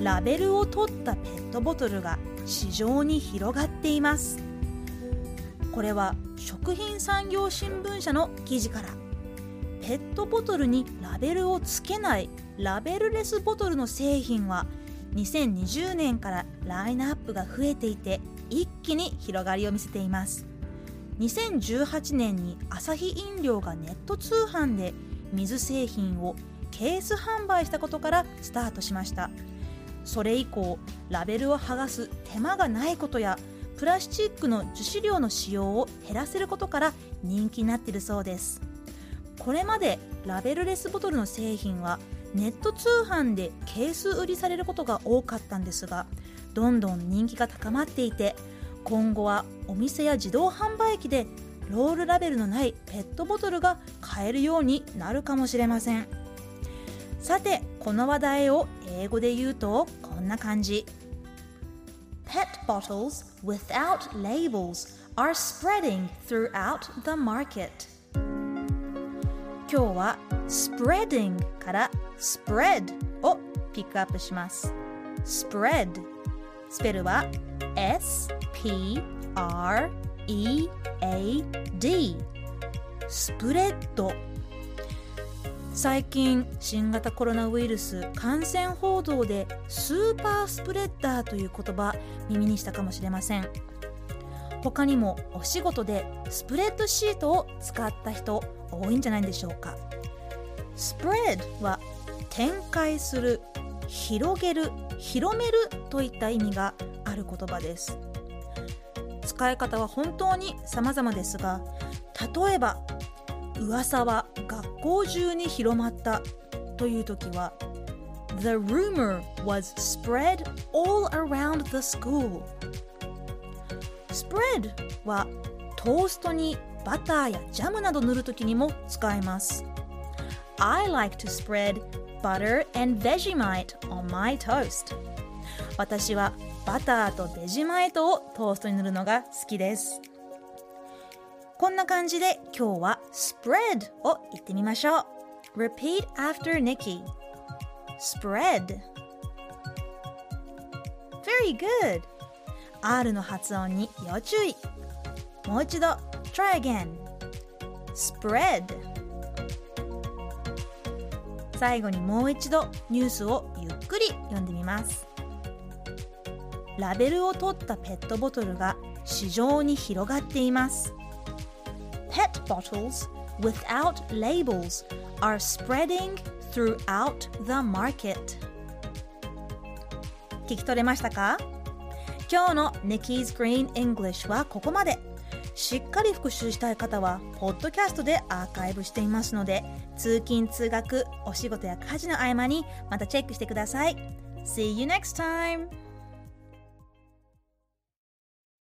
ラベルを取ったペットボトルが市場に広がっています。これは食品産業新聞社の記事から。ペットボトルにラベルをつけないラベルレスボトルの製品は2020年からラインナップが増えていて一気に広がりを見せています。2018年にアサヒ飲料がネット通販で水製品をケース販売したことからスタートしました。それ以降ラベルを剥がす手間がないことやプラスチックの樹脂量の使用を減らせることから人気になっているそうです。これまでラベルレスボトルの製品はネット通販でケース売りされることが多かったんですがどんどん人気が高まっていて今後はお店や自動販売機でロールラベルのないペットボトルが買えるようになるかもしれません。さてこの話題を英語で言うとこんな感じ Pet bottles without labels are spreading throughout the market 今日は spreading から spread をピックアップします spread スペルは S-P-R-E-A-D スプレッド最近新型コロナウイルス感染報道でスーパースプレッダーという言葉耳にしたかもしれません。他にもお仕事でスプレッドシートを使った人多いんじゃないでしょうか。スプレッドは展開する広げる広めるといった意味がある言葉です。使い方は本当に様々ですが例えば噂は学校中に広まったという時は The rumor was spread all around the school spread はトーストにバターやジャムなど塗るときにも使えます I like to spread butter and Vegemite on my toast 私はバターとベジマイトをトーストに塗るのが好きですこんな感じで今日は spread を言ってみましょう。Repeat after Nikki. Spread. Very good. R の発音に要注意。もう一度。Try again. Spread. 最後にもう一度ニュースをゆっくり読んでみます。ラベルを取ったペットボトルが市場に広がっています。Pet bottles without labels are spreading throughout the market 聞き取れましたか今日の Nikki's Green English はここまでしっかり復習したい方はポッドキャストでアーカイブしていますので通勤通学お仕事や家事の合間にまたチェックしてください See you next time!